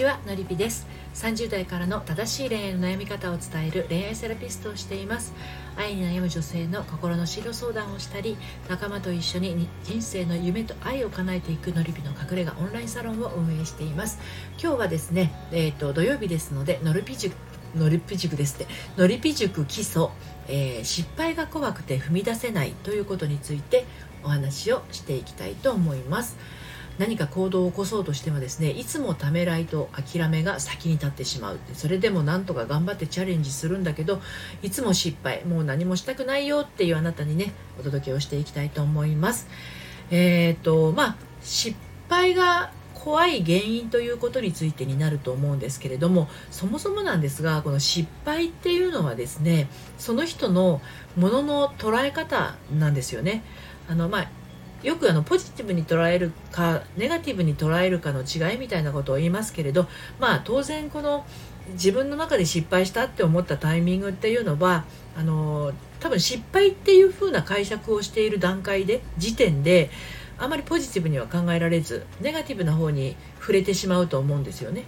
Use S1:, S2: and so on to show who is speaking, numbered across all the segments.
S1: ちはのりぴです。30代からの正しい恋愛の悩み方を伝える恋愛セラピストをしています。愛に悩む女性の心の進路相談をしたり仲間と一緒に人生の夢と愛を叶えていくのりぴの隠れ家オンラインサロンを運営しています。今日はですね、えーと、土曜日ですのでのりぴ塾のりぴ塾ですって。のりぴ塾基礎、えー、失敗が怖くて踏み出せないということについてお話をしていきたいと思います。何か行動を起こそうとしてもですねいつもためらいと諦めが先に立ってしまう。それでもなんとか頑張ってチャレンジするんだけどいつも失敗もう何もしたくないよっていうあなたにねお届けをしていきたいと思います。え、ー、とまあ失敗が怖い原因ということについてになると思うんですけれどもそもそもなんですがこの失敗っていうのはですねその人のものの捉え方なんですよね。あのまあよくあのポジティブに捉えるかネガティブに捉えるかの違いみたいなことを言いますけれどまあ当然この自分の中で失敗したって思ったタイミングっていうのはあの多分失敗っていう風な解釈をしている段階で時点であまりポジティブには考えられずネガティブな方に触れてしまうと思うんですよね。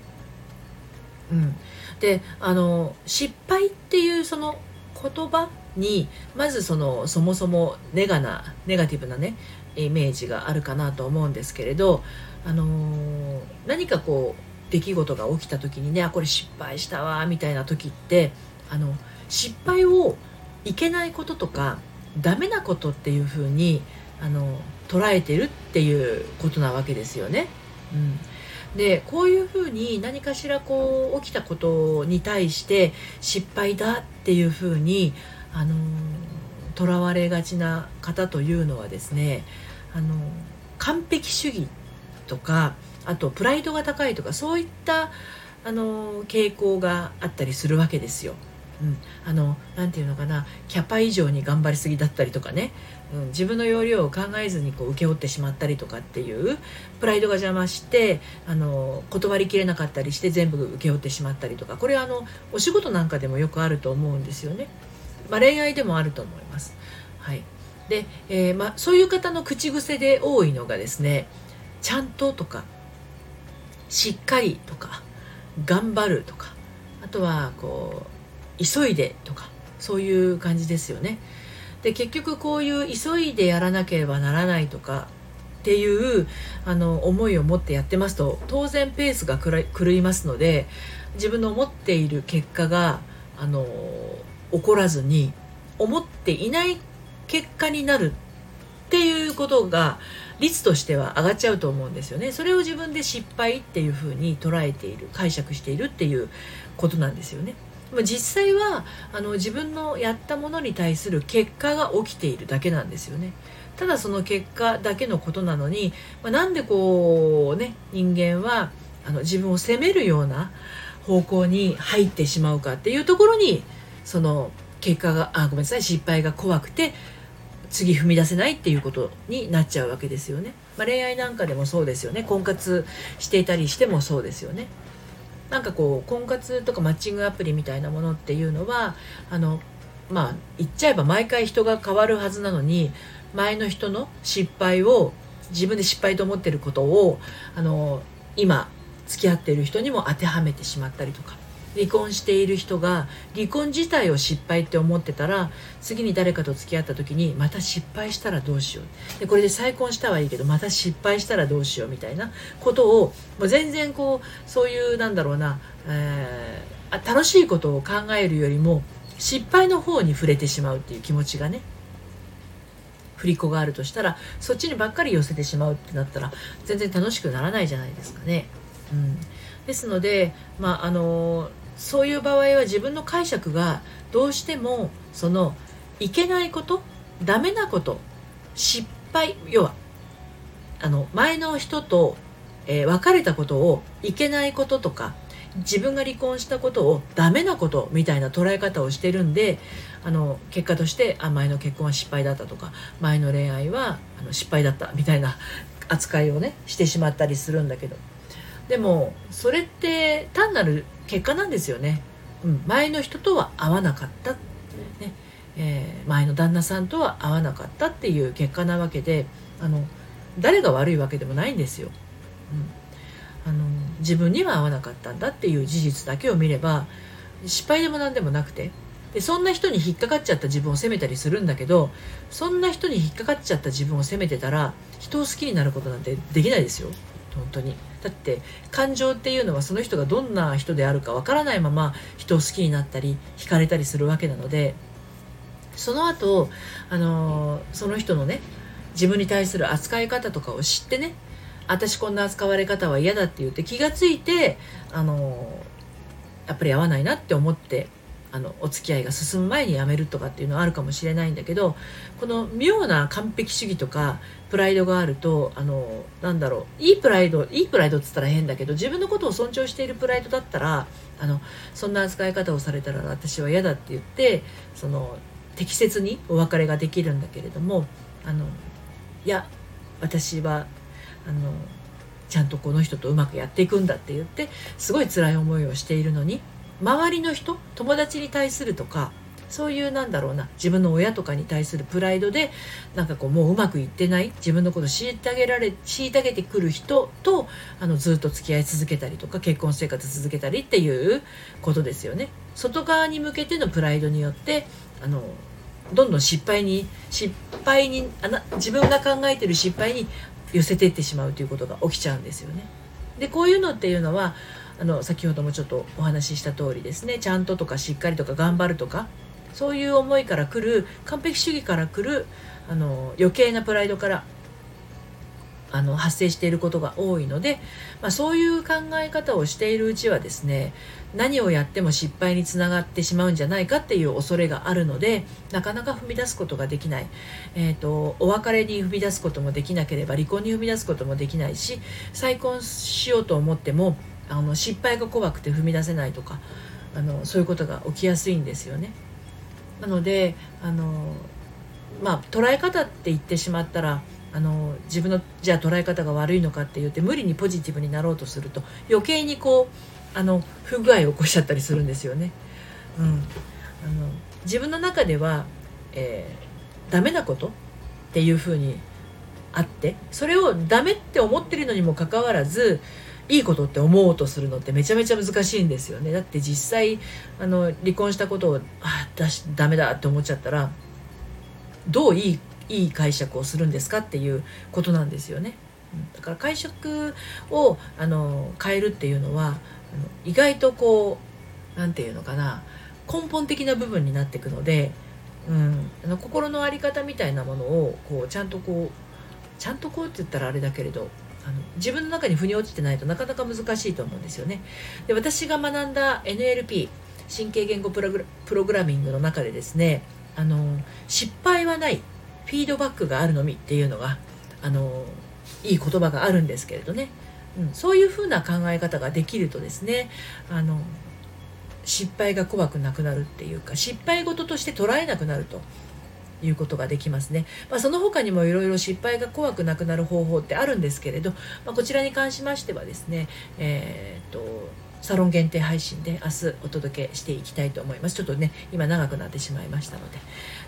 S1: うん、であの失敗っていうその言葉にまずそのそもそもネガなネガティブなねイメージがあるかなと思うんですけれど、あのー、何かこう出来事が起きた時にねあこれ失敗したわみたいな時ってあの失敗をいけないこととかダメなことっていう風にあの捉えてるっていうことなわけですよね。うん、でこういうふうに何かしらこう起きたことに対して失敗だっていうふうにあのとらわれがちな方というのはですねあの完璧主義とかあとプライドが高いとかそういったあの傾向があったりするわけですよ。うん、あのなて言うのかなキャパ以上に頑張りすぎだったりとかね、うん、自分の要領を考えずにこう請け負ってしまったりとかっていうプライドが邪魔してあの断りきれなかったりして全部請け負ってしまったりとかこれはあのお仕事なんかでもよくあると思うんですよね。まあ、恋愛でもあると思います。はいでえー、まあ、そういう方の口癖で多いのがですね「ちゃんと」とか「しっかり」とか「頑張る」とかあとはこう「急いで」とかそういう感じですよね。で結局こういう急いでやらなければならないとかっていうあの思いを持ってやってますと当然ペースが狂いますので自分の思っている結果があの起こらずに思っていない結果になるっていうことが率としては上がっちゃうと思うんですよね。それを自分で失敗っていうふうに捉えている解釈しているっていうことなんですよね。実際はあの自分のやったものに対する結果が起きているだけなんですよね。ただその結果だけのことなのに、まあ、なんでこうね人間はあの自分を責めるような方向に入ってしまうかっていうところにその結果があごめんなさい失敗が怖くて次踏み出せないっていうことになっちゃうわけですよね、まあ、恋愛なんかでもそうですよね。婚活していたりしてもそうですよね。なんかこう婚活とかマッチングアプリみたいなものっていうのはあのまあ言っちゃえば毎回人が変わるはずなのに前の人の失敗を自分で失敗と思ってることをあの今付き合っている人にも当てはめてしまったりとか。離婚している人が離婚自体を失敗って思ってたら次に誰かと付き合った時にまた失敗したらどうしようでこれで再婚したはいいけどまた失敗したらどうしようみたいなことをもう全然こうそういうなんだろうな、えー、楽しいことを考えるよりも失敗の方に触れてしまうっていう気持ちがね振り子があるとしたらそっちにばっかり寄せてしまうってなったら全然楽しくならないじゃないですかね。うん、ですので、まああのそういう場合は自分の解釈がどうしてもそのいけないことダメなこと失敗要はあの前の人と、えー、別れたことをいけないこととか自分が離婚したことをダメなことみたいな捉え方をしてるんであの結果としてあ前の結婚は失敗だったとか前の恋愛はあの失敗だったみたいな扱いをねしてしまったりするんだけど。でもそれって単なる結果なんですよね、うん、前の人とは合わなかった、ね。えー、前の旦那さんとは合わなかったっていう結果なわけであの誰が悪いわけでもないんですよ。うん。あの自分には合わなかったんだっていう事実だけを見れば失敗でも何でもなくてでそんな人に引っかかっちゃった自分を責めたりするんだけどそんな人に引っかかっちゃった自分を責めてたら人を好きになることなんてできないですよ。本当に。だって感情っていうのはその人がどんな人であるかわからないまま人を好きになったり惹かれたりするわけなのでその後あのその人のね自分に対する扱い方とかを知ってね私こんな扱われ方は嫌だって言って気がついてあのやっぱり合わないなって思ってあのお付き合いが進む前にやめるとかっていうのはあるかもしれないんだけどこの妙な完璧主義とかプライドがあるとあのなんだろういいプライドいいプライドっつったら変だけど自分のことを尊重しているプライドだったらあのそんな扱い方をされたら私は嫌だって言ってその適切にお別れができるんだけれどもあのいや私はあのちゃんとこの人とうまくやっていくんだって言ってすごい辛い思いをしているのに周りの人友達に対するとかそういうなんだろうな自分の親とかに対するプライドでなんかこうもううまくいってない自分のことを虐げられ虐げてくる人とあのずっと付き合い続けたりとか結婚生活続けたりっていうことですよね。外側に向けてのプライドによってあのどんどん失敗に失敗にあな自分が考えてる失敗に寄せていってしまうということが起きちゃうんですよね。でこういうのっていうのはあの先ほどもちょっとお話しした通りですねちゃんととかしっかりとか頑張るとかそういう思いから来る完璧主義から来るあの余計なプライドからあの発生していることが多いので、まあ、そういう考え方をしているうちはですね何をやっても失敗につながってしまうんじゃないかっていう恐れがあるのでなかなか踏み出すことができない、えーと、お別れに踏み出すこともできなければ離婚に踏み出すこともできないし再婚しようと思ってもあの失敗が怖くて踏み出せないとかあのそういうことが起きやすいんですよね。なのであの、まあ、捉え方って言ってしまったらあの自分のじゃあ捉え方が悪いのかって言って無理にポジティブになろうとすると余計にこうあの不具合を起こしちゃったりするんですよね。うん、あの自分の中では、えー、ダメなことっていうふうにあってそれをダメって思ってるのにもかかわらずいいことって思おうとするのってめちゃめちゃ難しいんですよねだって実際あの離婚したことをあだしダメだって思っちゃったらどういいいい解釈をするんですかっていうことなんですよね。だから解釈をあの変えるっていうのはあの意外とこう何て言うのかな根本的な部分になっていくので、うん、あの心の在り方みたいなものをこうちゃんとこうちゃんとこうって言ったらあれだけれどあの自分の中に腑に落ちてないとなかなか難しいと思うんですよね。で私が学んだ NLP 神経言語プログラミングの中でですねあの失敗はないフィードバックがあるのみっていうのがあのいい言葉があるんですけれどね、うん、そういうふうな考え方ができるとですねあの失敗が怖くなくなるっていうか失敗事として捉えなくなるということができますね、まあ、その他にもいろいろ失敗が怖くなくなる方法ってあるんですけれど、まあ、こちらに関しましてはですねえー、っとサロン限定配信で明日お届けしていきたいと思います。ちょっとね今長くなってしまいましたので。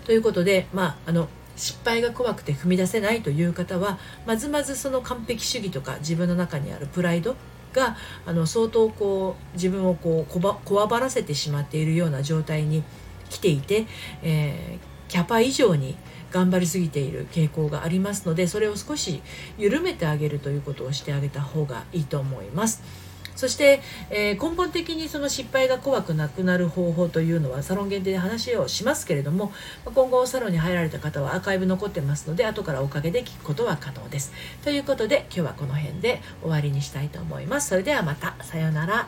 S1: ということでまああの失敗が怖くて踏み出せないという方はまずまずその完璧主義とか自分の中にあるプライドがあの相当こう自分をこうこわばらせてしまっているような状態に来ていて、えー、キャパ以上に頑張りすぎている傾向がありますのでそれを少し緩めてあげるということをしてあげた方がいいと思います。そして、えー、根本的にその失敗が怖くなくなる方法というのはサロン限定で話をしますけれども今後サロンに入られた方はアーカイブ残ってますので後からおかげで聞くことは可能です。ということで今日はこの辺で終わりにしたいと思います。それではまたさようなら。